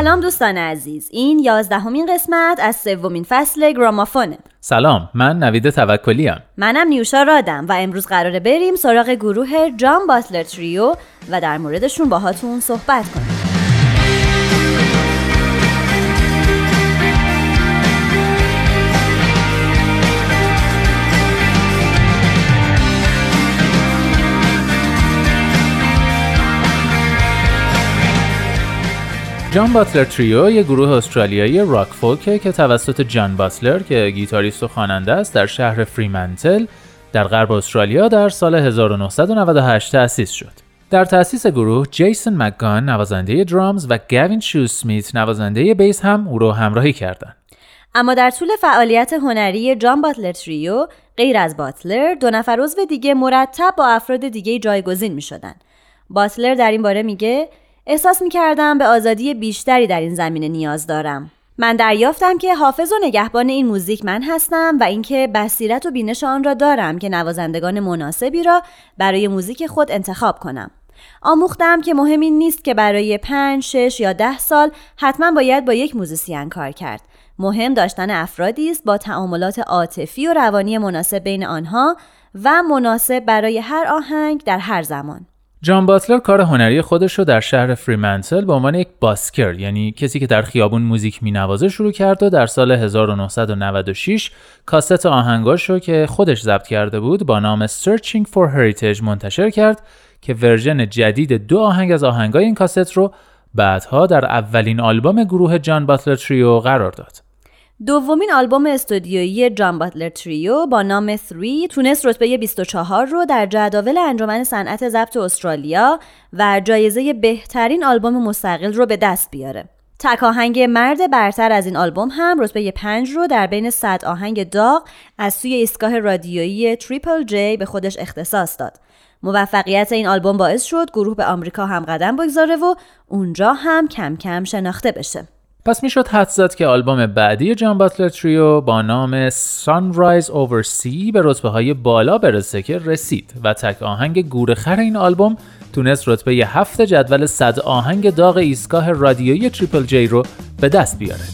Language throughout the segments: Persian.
سلام دوستان عزیز. این یازدهمین قسمت از سومین فصل گرامافونه. سلام من نوید توکلی منم نیوشا رادم و امروز قراره بریم سراغ گروه جان باتلر تریو و در موردشون باهاتون صحبت کنیم. جان باتلر تریو یه گروه استرالیایی راک فولکه که توسط جان باتلر که گیتاریست و خواننده است در شهر فریمنتل در غرب استرالیا در سال 1998 تأسیس شد. در تأسیس گروه جیسون مکگان نوازنده درامز و گوین شو سمیت نوازنده بیس هم او رو همراهی کردند. اما در طول فعالیت هنری جان باتلر تریو غیر از باتلر دو نفر عضو دیگه مرتب با افراد دیگه جایگزین می شدن. باتلر در این باره میگه احساس می کردم به آزادی بیشتری در این زمینه نیاز دارم. من دریافتم که حافظ و نگهبان این موزیک من هستم و اینکه بصیرت و بینش آن را دارم که نوازندگان مناسبی را برای موزیک خود انتخاب کنم. آموختم که مهم این نیست که برای پنج، شش یا ده سال حتما باید با یک موزیسین کار کرد. مهم داشتن افرادی است با تعاملات عاطفی و روانی مناسب بین آنها و مناسب برای هر آهنگ در هر زمان. جان باتلر کار هنری خودش رو در شهر فریمنتل به عنوان یک busker یعنی کسی که در خیابون موزیک مینوازه شروع کرد و در سال 1996 کاست آهنگاش رو که خودش ضبط کرده بود با نام Searching for Heritage منتشر کرد که ورژن جدید دو آهنگ از آهنگای این کاست رو بعدها در اولین آلبوم گروه جان باتلر تریو قرار داد. دومین آلبوم استودیویی جان باتلر تریو با نام 3 تونست رتبه 24 رو در جداول انجمن صنعت ضبط استرالیا و جایزه بهترین آلبوم مستقل رو به دست بیاره. تک آهنگ مرد برتر از این آلبوم هم رتبه 5 رو در بین 100 آهنگ داغ از سوی ایستگاه رادیویی تریپل جی به خودش اختصاص داد. موفقیت این آلبوم باعث شد گروه به آمریکا هم قدم بگذاره و اونجا هم کم کم شناخته بشه. پس می‌شد حد زد که آلبوم بعدی جان باتلر تریو با نام Sunrise Over Sea به رتبه های بالا برسه که رسید و تک آهنگ گورخر این آلبوم تونست رتبه هفت جدول صد آهنگ داغ ایستگاه رادیویی تریپل جی رو به دست بیاره.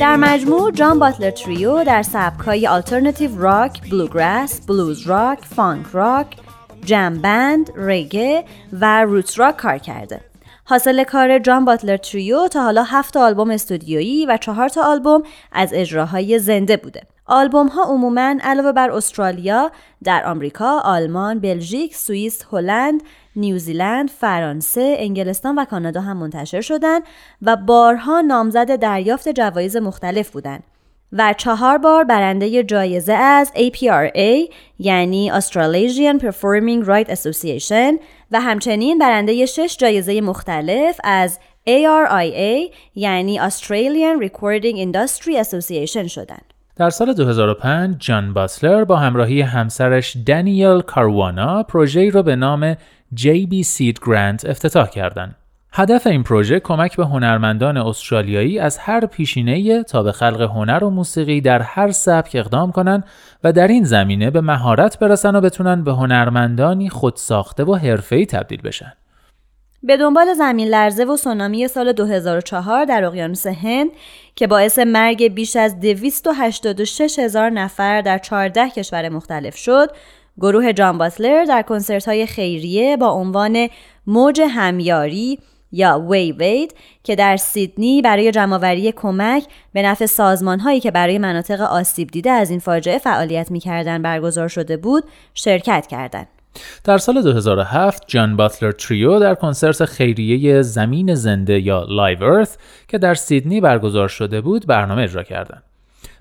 در مجموع جان باتلر تریو در سبکهای alternative rock، bluegrass، blues rock، funk rock، jam band، reggae و roots rock کار کرده. حاصل کار جان باتلر تریو تا حالا هفت آلبوم استودیویی و چهار تا آلبوم از اجراهای زنده بوده. آلبوم ها عموماً علاوه بر استرالیا در آمریکا، آلمان، بلژیک، سوئیس، هلند، نیوزیلند، فرانسه، انگلستان و کانادا هم منتشر شدند و بارها نامزد دریافت جوایز مختلف بودند و چهار بار برنده جایزه از APRA یعنی Australasian Performing Right Association و همچنین برنده شش جایزه مختلف از ARIA یعنی Australian Recording Industry Association شدند. در سال 2005 جان باتلر با همراهی همسرش دانیل کاروانا پروژه‌ای را به نام JB Seed Grant افتتاح کردند. هدف این پروژه کمک به هنرمندان استرالیایی از هر پیشینه تا به خلق هنر و موسیقی در هر سبک اقدام کنند و در این زمینه به مهارت برسن و بتونن به هنرمندانی خودساخته و حرفه‌ای تبدیل بشن. به دنبال زمین لرزه و سونامی سال 2004 در اقیانوس هند که باعث مرگ بیش از 286 هزار نفر در 14 کشور مختلف شد، گروه جان باتلر در کنسرت های خیریه با عنوان موج همیاری یا WaveAid که در سیدنی برای جمعآوری کمک به نفع سازمان هایی که برای مناطق آسیب دیده از این فاجعه فعالیت می‌کردند برگزار شده بود شرکت کردند. در سال 2007 جان باتلر تریو در کنسرت خیریه زمین زنده یا Live Earth که در سیدنی برگزار شده بود برنامه اجرا کردند.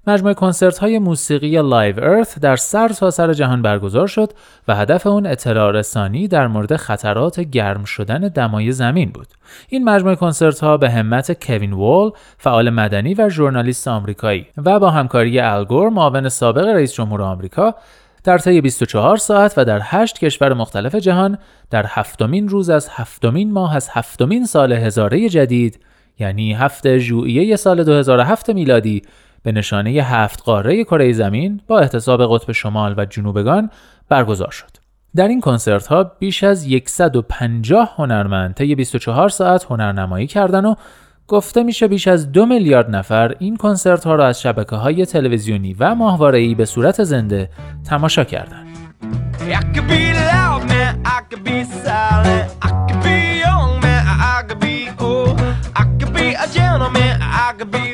مجموعه کنسرت های موسیقی Live Earth در سر تا سر جهان برگزار شد و هدف اون اطلاع رسانی در مورد خطرات گرم شدن دمای زمین بود. این مجموعه کنسرت ها به همت کوین وال، فعال مدنی و ژورنالیست آمریکایی و با همکاری ال گور، معاون سابق رئیس جمهور آمریکا در طی 24 ساعت و در 8 کشور مختلف جهان در هفتمین روز از هفتمین ماه از هفتمین سال هزاره جدید یعنی هفته ژوئیه سال 2007 میلادی به نشانه هفت قاره کره زمین با احتساب قطب شمال و جنوبگان برگزار شد. در این کنسرت ها بیش از 150 هنرمند طی 24 ساعت هنرنمایی کردن و گفته میشه بیش از دو میلیارد نفر این کنسرت ها را از شبکه های تلویزیونی و ماهواره‌ای به صورت زنده تماشا کردند. برای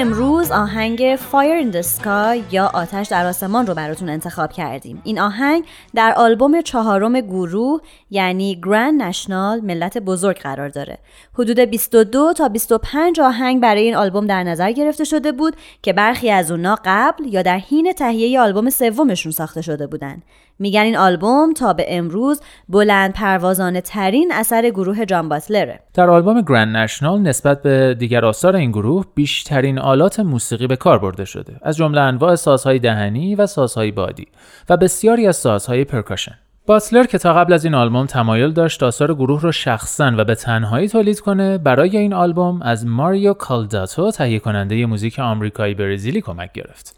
امروز آهنگ Fire in the Sky یا آتش در آسمان رو براتون انتخاب کردیم. این آهنگ در آلبوم چهارم گروه یعنی Grand National ملت بزرگ قرار داره. حدود 22 تا 25 آهنگ برای این آلبوم در نظر گرفته شده بود که برخی از اونا قبل یا در حین تهیه آلبوم سومشون ساخته شده بودن. میگن این آلبوم تا به امروز بلند پروازانه ترین اثر گروه جان باتلره. در آلبوم گرند نشنال نسبت به دیگر آثار این گروه بیشترین آلات موسیقی به کار برده شده از جمله انواع سازهای دهنی و سازهای بادی و بسیاری از سازهای پرکاشن. باتلر که تا قبل از این آلبوم تمایل داشت آثار گروه رو شخصا و به تنهایی تولید کنه برای این آلبوم از ماریو کالداتو تهیه کننده موزیک آمریکایی برزیلی کمک گرفت.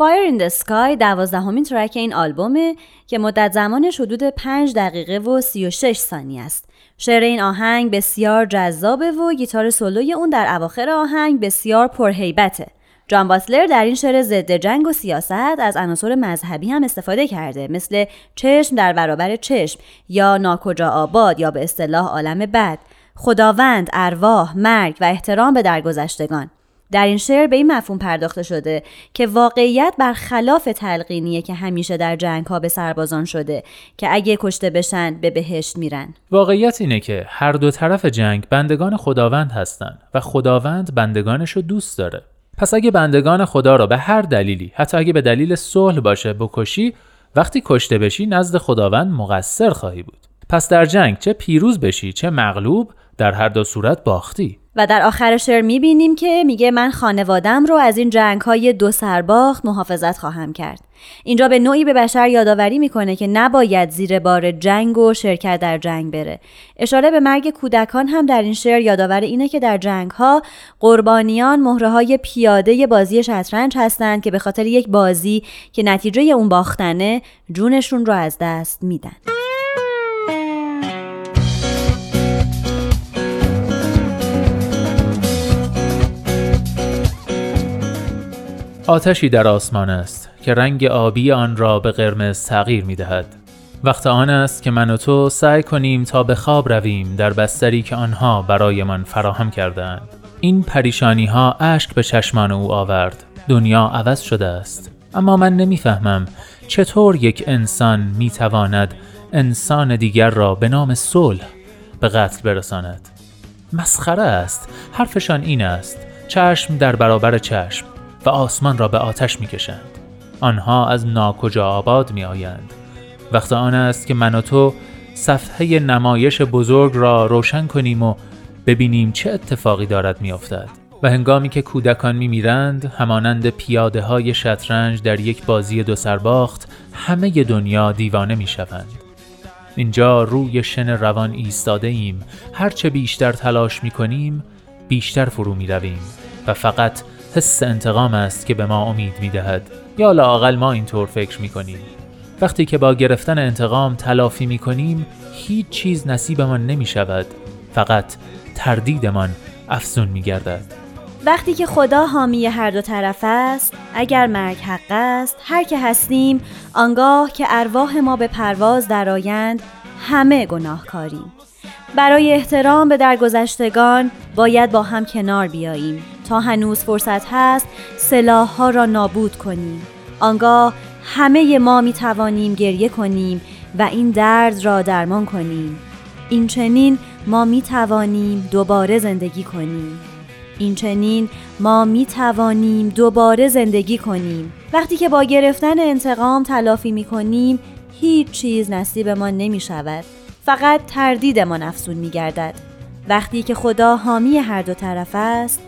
Fire in the Sky دوازدهمین ترک این آلبومه که مدت زمانش حدود 5 دقیقه و 36 ثانیه است. شعر این آهنگ بسیار جذابه و گیتار سولوی اون در اواخر آهنگ بسیار پرهیبته. جان باتلر در این شعر ضد جنگ و سیاست از عناصر مذهبی هم استفاده کرده مثل چشم در برابر چشم یا ناکجا آباد یا به اصطلاح عالم بد خداوند ارواح مرگ و احترام به درگذشتگان در این شعر به این مفهوم پرداخته شده که واقعیت برخلاف تلقینیه که همیشه در جنگ ها به سربازان شده که اگه کشته بشن به بهشت میرن. واقعیت اینه که هر دو طرف جنگ بندگان خداوند هستند و خداوند بندگانش رو دوست داره. پس اگه بندگان خدا را به هر دلیلی حتی اگه به دلیل صلح باشه بکشی وقتی کشته بشی نزد خداوند مقصر خواهی بود. پس در جنگ چه پیروز بشی چه مغلوب در هر دو صورت باختی و در آخر شعر می‌بینیم که میگه من خانوادم رو از این جنگ های دو سرباخت محافظت خواهم کرد. اینجا به نوعی به بشر یادآوری می‌کنه که نباید زیر بار جنگ و شرکت در جنگ بره. اشاره به مرگ کودکان هم در این شعر یادآور اینه که در جنگ ها قربانیان مهره های پیاده بازی شطرنج هستند که به خاطر یک بازی که نتیجه اون باختنه جونشون رو از دست میدن. آتشی در آسمان است که رنگ آبی آن را به قرمز تغییر می دهد. وقت آن است که من و تو سعی کنیم تا به خواب رویم در بستری که آنها برایمان فراهم کردند. این پریشانی ها اشک به چشمان او آورد. دنیا عوض شده است. اما من نمی‌فهمم چطور یک انسان می تواند انسان دیگر را به نام صلح به قتل برساند. مسخره است. حرفشان این است. چشم در برابر چشم. و آسمان را به آتش می کشند. آنها از ناکجا آباد می آیند. وقت آن است که من و تو صفحه نمایش بزرگ را روشن کنیم و ببینیم چه اتفاقی دارد می افتد. و هنگامی که کودکان می میرند همانند پیاده های شطرنج در یک بازی دو سرباخت همه دنیا دیوانه می شوند. اینجا روی شن روان ایستاده ایم هرچه بیشتر تلاش می کنیم بیشتر فرو می رویم و فقط حس انتقام است که به ما امید می دهد یا لاقل ما اینطور فکر می کنیم وقتی که با گرفتن انتقام تلافی می کنیم هیچ چیز نصیبمان نمی شود فقط تردیدمان افزون می گردد وقتی که خدا حامی هر دو طرف است اگر مرگ حق است هر که هستیم آنگاه که ارواح ما به پرواز درآیند همه گناهکاریم. برای احترام به درگذشتگان باید با هم کنار بیاییم. تا هنوز فرصت هست سلاح ها را نابود کنیم. آنگاه همه ما می توانیم گریه کنیم و این درد را درمان کنیم. این چنین ما می توانیم دوباره زندگی کنیم. این چنین ما می توانیم دوباره زندگی کنیم. وقتی که با گرفتن انتقام تلافی می کنیم هیچ چیز نصیب ما نمی شود فقط تردیدمان افزون می گردد وقتی که خدا حامی هر دو طرف است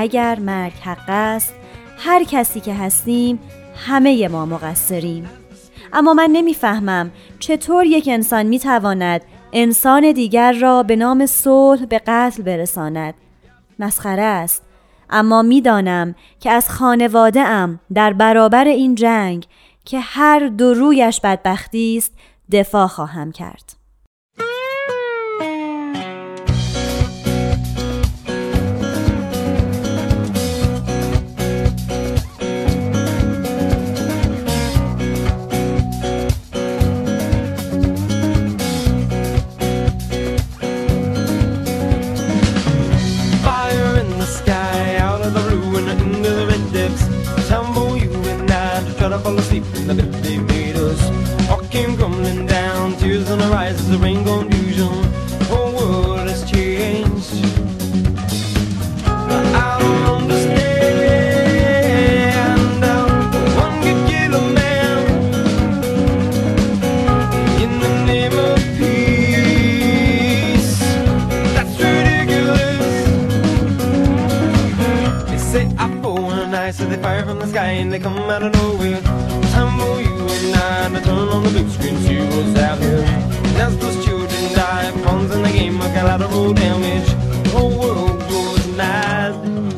اگر مرگ حق است هر کسی که هستیم همه ما مقصریم. اما من نمی‌فهمم چطور یک انسان می تواند انسان دیگر را به نام صلح به قتل برساند. مسخره است. اما می‌دانم که از خانواده ام در برابر این جنگ که هر دو رویش بدبختی است دفاع خواهم کرد. high, so they fire from the sky and they come out of nowhere. Time for you and I to turn on the big screen, see what's out here. And as those children die, pawns in the game of collateral damage, the whole world goes nice.